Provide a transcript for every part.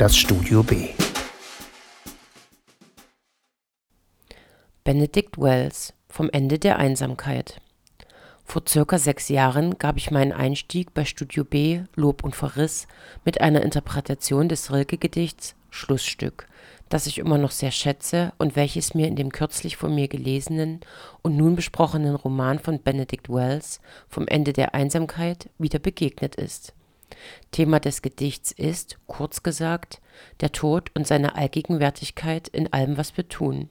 das Studio B. Benedict Wells vom Ende der Einsamkeit. Vor circa sechs Jahren gab ich meinen Einstieg bei Studio B Lob und Verriss mit einer Interpretation des Rilke-Gedichts Schlussstück, das ich immer noch sehr schätze und welches mir in dem kürzlich von mir gelesenen und nun besprochenen Roman von Benedict Wells Vom Ende der Einsamkeit wieder begegnet ist. Thema des Gedichts ist, kurz gesagt, der Tod und seine Allgegenwärtigkeit in allem, was wir tun.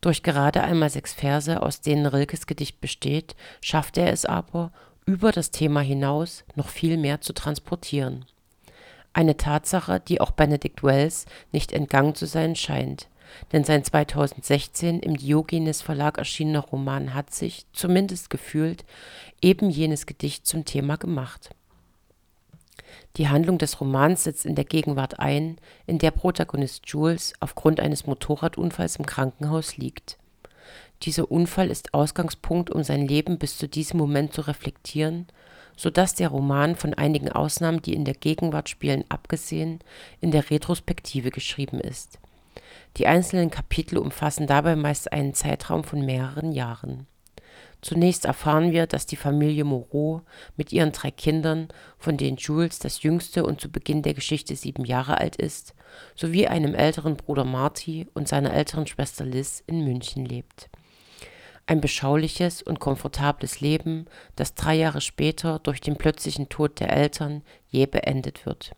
Durch gerade einmal sechs Verse, aus denen Rilkes Gedicht besteht, schafft er es aber, über das Thema hinaus noch viel mehr zu transportieren. Eine Tatsache, die auch Benedict Wells nicht entgangen zu sein scheint, denn sein 2016 im Diogenes Verlag erschienener Roman hat sich, zumindest gefühlt, eben jenes Gedicht zum Thema gemacht. Die Handlung des Romans setzt in der Gegenwart ein, in der Protagonist Jules aufgrund eines Motorradunfalls im Krankenhaus liegt. Dieser Unfall ist Ausgangspunkt, um sein Leben bis zu diesem Moment zu reflektieren, so dass der Roman von einigen Ausnahmen, die in der Gegenwart spielen, abgesehen, in der Retrospektive geschrieben ist. Die einzelnen Kapitel umfassen dabei meist einen Zeitraum von mehreren Jahren Zunächst erfahren wir, dass die Familie Moreau mit ihren drei Kindern, von denen Jules das jüngste und zu Beginn der Geschichte sieben Jahre alt ist, sowie einem älteren Bruder Marty und seiner älteren Schwester Liz in München lebt. Ein beschauliches und komfortables Leben, das drei Jahre später durch den plötzlichen Tod der Eltern jäh beendet wird.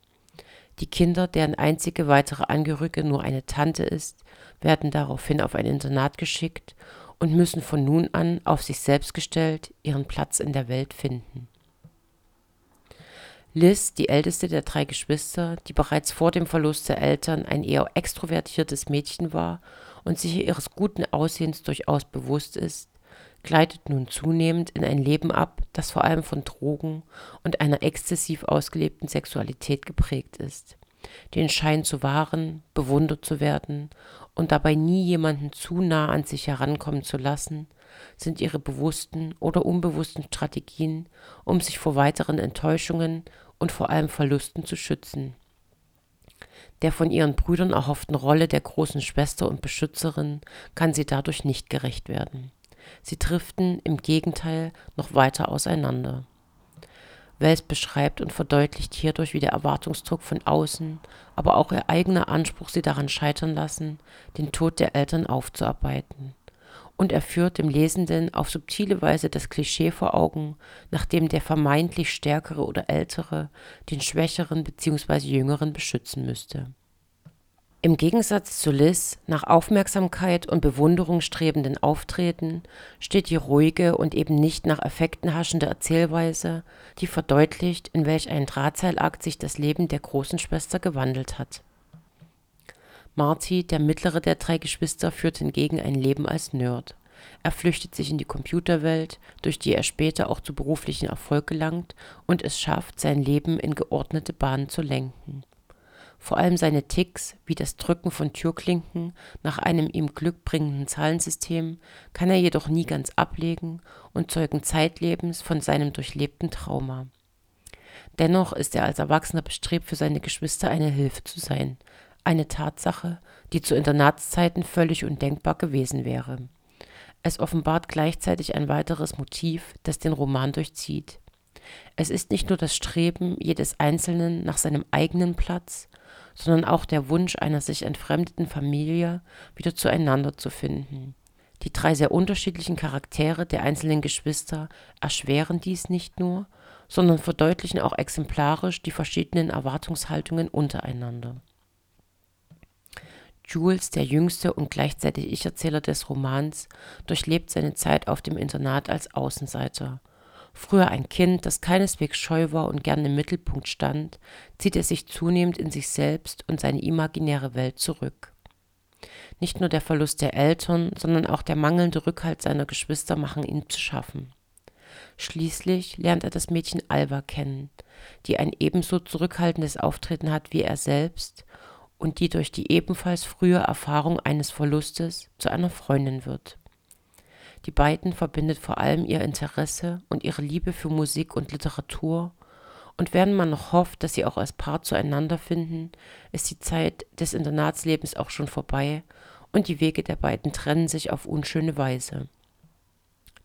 Die Kinder, deren einzige weitere Angehörige nur eine Tante ist, werden daraufhin auf ein Internat geschickt und müssen von nun an auf sich selbst gestellt ihren Platz in der Welt finden. Liz, die älteste der drei Geschwister, die bereits vor dem Verlust der Eltern ein eher extrovertiertes Mädchen war und sich ihres guten Aussehens durchaus bewusst ist, gleitet nun zunehmend in ein Leben ab, das vor allem von Drogen und einer exzessiv ausgelebten Sexualität geprägt ist den Schein zu wahren, bewundert zu werden und dabei nie jemanden zu nah an sich herankommen zu lassen, sind ihre bewussten oder unbewussten Strategien, um sich vor weiteren Enttäuschungen und vor allem Verlusten zu schützen. Der von ihren Brüdern erhofften Rolle der großen Schwester und Beschützerin kann sie dadurch nicht gerecht werden. Sie driften im Gegenteil noch weiter auseinander. Wells beschreibt und verdeutlicht hierdurch, wie der Erwartungsdruck von außen, aber auch ihr eigener Anspruch sie daran scheitern lassen, den Tod der Eltern aufzuarbeiten. Und er führt dem Lesenden auf subtile Weise das Klischee vor Augen, nachdem der vermeintlich Stärkere oder Ältere den Schwächeren bzw. Jüngeren beschützen müsste im Gegensatz zu Liz nach Aufmerksamkeit und Bewunderung strebenden Auftreten steht die ruhige und eben nicht nach Effekten haschende Erzählweise, die verdeutlicht, in welch ein Drahtseilakt sich das Leben der großen Schwester gewandelt hat. Marty, der mittlere der drei Geschwister, führt hingegen ein Leben als Nerd. Er flüchtet sich in die Computerwelt, durch die er später auch zu beruflichen Erfolg gelangt und es schafft, sein Leben in geordnete Bahnen zu lenken vor allem seine Ticks, wie das Drücken von Türklinken nach einem ihm Glück bringenden Zahlensystem, kann er jedoch nie ganz ablegen und zeugen zeitlebens von seinem durchlebten Trauma. Dennoch ist er als Erwachsener bestrebt, für seine Geschwister eine Hilfe zu sein, eine Tatsache, die zu Internatszeiten völlig undenkbar gewesen wäre. Es offenbart gleichzeitig ein weiteres Motiv, das den Roman durchzieht. Es ist nicht nur das Streben jedes Einzelnen nach seinem eigenen Platz, sondern auch der Wunsch einer sich entfremdeten Familie wieder zueinander zu finden. Die drei sehr unterschiedlichen Charaktere der einzelnen Geschwister erschweren dies nicht nur, sondern verdeutlichen auch exemplarisch die verschiedenen Erwartungshaltungen untereinander. Jules, der jüngste und gleichzeitig Ich-Erzähler des Romans, durchlebt seine Zeit auf dem Internat als Außenseiter Früher ein Kind, das keineswegs scheu war und gern im Mittelpunkt stand, zieht er sich zunehmend in sich selbst und seine imaginäre Welt zurück. Nicht nur der Verlust der Eltern, sondern auch der mangelnde Rückhalt seiner Geschwister machen ihm zu schaffen. Schließlich lernt er das Mädchen Alva kennen, die ein ebenso zurückhaltendes Auftreten hat wie er selbst und die durch die ebenfalls frühe Erfahrung eines Verlustes zu einer Freundin wird. Die beiden verbindet vor allem ihr Interesse und ihre Liebe für Musik und Literatur Und während man noch hofft, dass sie auch als Paar zueinander finden, ist die Zeit des Internatslebens auch schon vorbei und die Wege der beiden trennen sich auf unschöne Weise.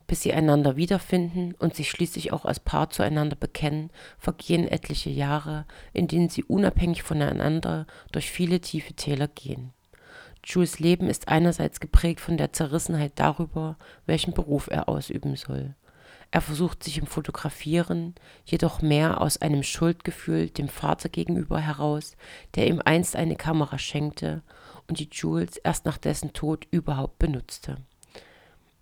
Bis sie einander wiederfinden und sich schließlich auch als Paar zueinander bekennen, vergehen etliche Jahre, in denen sie unabhängig voneinander durch viele tiefe Täler gehen. Jules Leben ist einerseits geprägt von der Zerrissenheit darüber, welchen Beruf er ausüben soll. Er versucht sich im Fotografieren, jedoch mehr aus einem Schuldgefühl dem Vater gegenüber heraus, der ihm einst eine Kamera schenkte und die Jules erst nach dessen Tod überhaupt benutzte.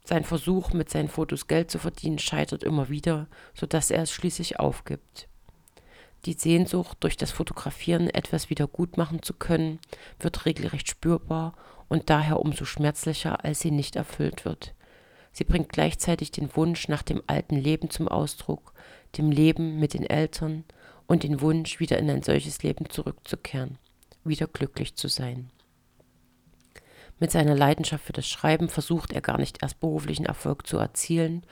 Sein Versuch, mit seinen Fotos Geld zu verdienen, scheitert immer wieder, sodass er es schließlich aufgibt. Die Sehnsucht, durch das Fotografieren etwas wieder gut machen zu können, wird regelrecht spürbar und daher umso schmerzlicher, als sie nicht erfüllt wird. Sie bringt gleichzeitig den Wunsch nach dem alten Leben zum Ausdruck, dem Leben mit den Eltern und den Wunsch, wieder in ein solches Leben zurückzukehren, wieder glücklich zu sein. Mit seiner Leidenschaft für das Schreiben versucht er gar nicht erst beruflichen Erfolg zu erzielen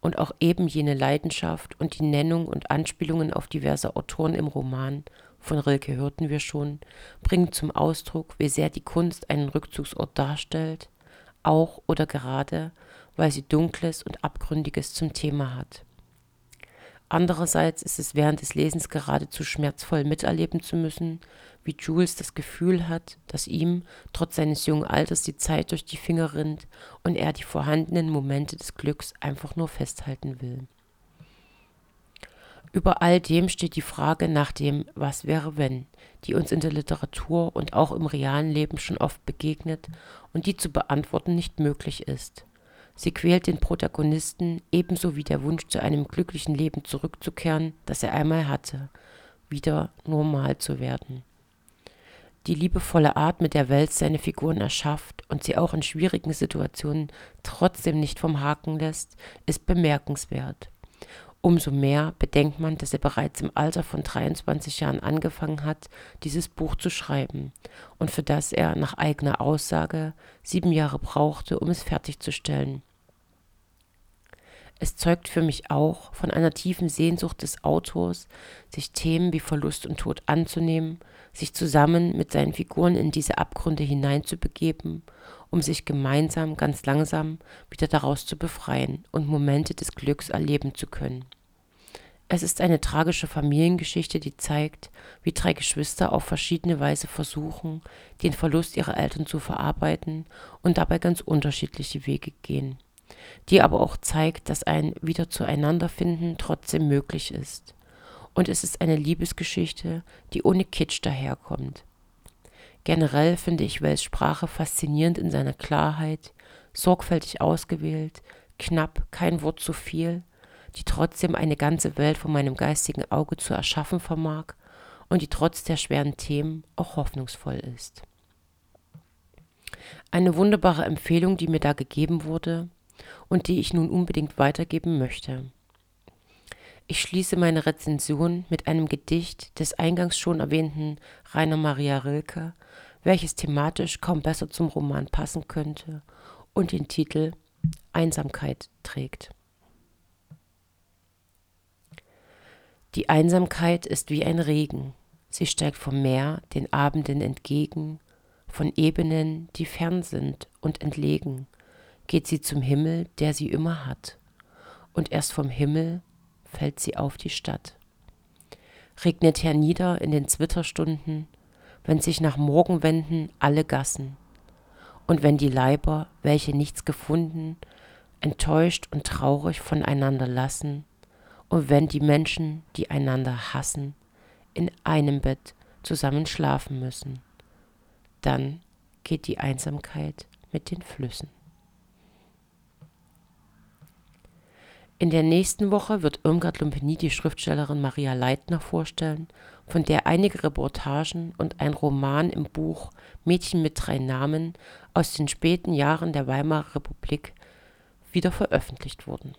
und auch eben jene Leidenschaft und die Nennung und Anspielungen auf diverse Autoren im Roman, von Rilke hörten wir schon, bringen zum Ausdruck, wie sehr die Kunst einen Rückzugsort darstellt, auch oder gerade, weil sie Dunkles und Abgründiges zum Thema hat. Andererseits ist es während des Lesens geradezu schmerzvoll miterleben zu müssen, wie Jules das Gefühl hat, dass ihm trotz seines jungen Alters die Zeit durch die Finger rinnt und er die vorhandenen Momente des Glücks einfach nur festhalten will. Über all dem steht die Frage nach dem Was wäre wenn, die uns in der Literatur und auch im realen Leben schon oft begegnet und die zu beantworten nicht möglich ist. Sie quält den Protagonisten ebenso wie der Wunsch zu einem glücklichen Leben zurückzukehren, das er einmal hatte, wieder normal zu werden die liebevolle Art, mit der Wels seine Figuren erschafft und sie auch in schwierigen Situationen trotzdem nicht vom Haken lässt, ist bemerkenswert. Umso mehr bedenkt man, dass er bereits im Alter von 23 Jahren angefangen hat, dieses Buch zu schreiben und für das er nach eigener Aussage sieben Jahre brauchte, um es fertigzustellen. Es zeugt für mich auch von einer tiefen Sehnsucht des Autors, sich Themen wie Verlust und Tod anzunehmen, sich zusammen mit seinen Figuren in diese Abgründe hineinzubegeben, um sich gemeinsam ganz langsam wieder daraus zu befreien und Momente des Glücks erleben zu können. Es ist eine tragische Familiengeschichte, die zeigt, wie drei Geschwister auf verschiedene Weise versuchen, den Verlust ihrer Eltern zu verarbeiten und dabei ganz unterschiedliche Wege gehen die aber auch zeigt, dass ein Wieder zueinanderfinden trotzdem möglich ist. Und es ist eine Liebesgeschichte, die ohne Kitsch daherkommt. Generell finde ich Wells Sprache faszinierend in seiner Klarheit, sorgfältig ausgewählt, knapp, kein Wort zu viel, die trotzdem eine ganze Welt vor meinem geistigen Auge zu erschaffen vermag und die trotz der schweren Themen auch hoffnungsvoll ist. Eine wunderbare Empfehlung, die mir da gegeben wurde, und die ich nun unbedingt weitergeben möchte. Ich schließe meine Rezension mit einem Gedicht des eingangs schon erwähnten Rainer Maria Rilke, welches thematisch kaum besser zum Roman passen könnte und den Titel Einsamkeit trägt. Die Einsamkeit ist wie ein Regen, sie steigt vom Meer den Abenden entgegen, von Ebenen, die fern sind und entlegen, geht sie zum Himmel, der sie immer hat, und erst vom Himmel fällt sie auf die Stadt. Regnet hernieder in den Zwitterstunden, wenn sich nach Morgen wenden alle Gassen, und wenn die Leiber, welche nichts gefunden, enttäuscht und traurig voneinander lassen, und wenn die Menschen, die einander hassen, in einem Bett zusammen schlafen müssen, dann geht die Einsamkeit mit den Flüssen. In der nächsten Woche wird Irmgard Lumpeni die Schriftstellerin Maria Leitner vorstellen, von der einige Reportagen und ein Roman im Buch Mädchen mit drei Namen aus den späten Jahren der Weimarer Republik wieder veröffentlicht wurden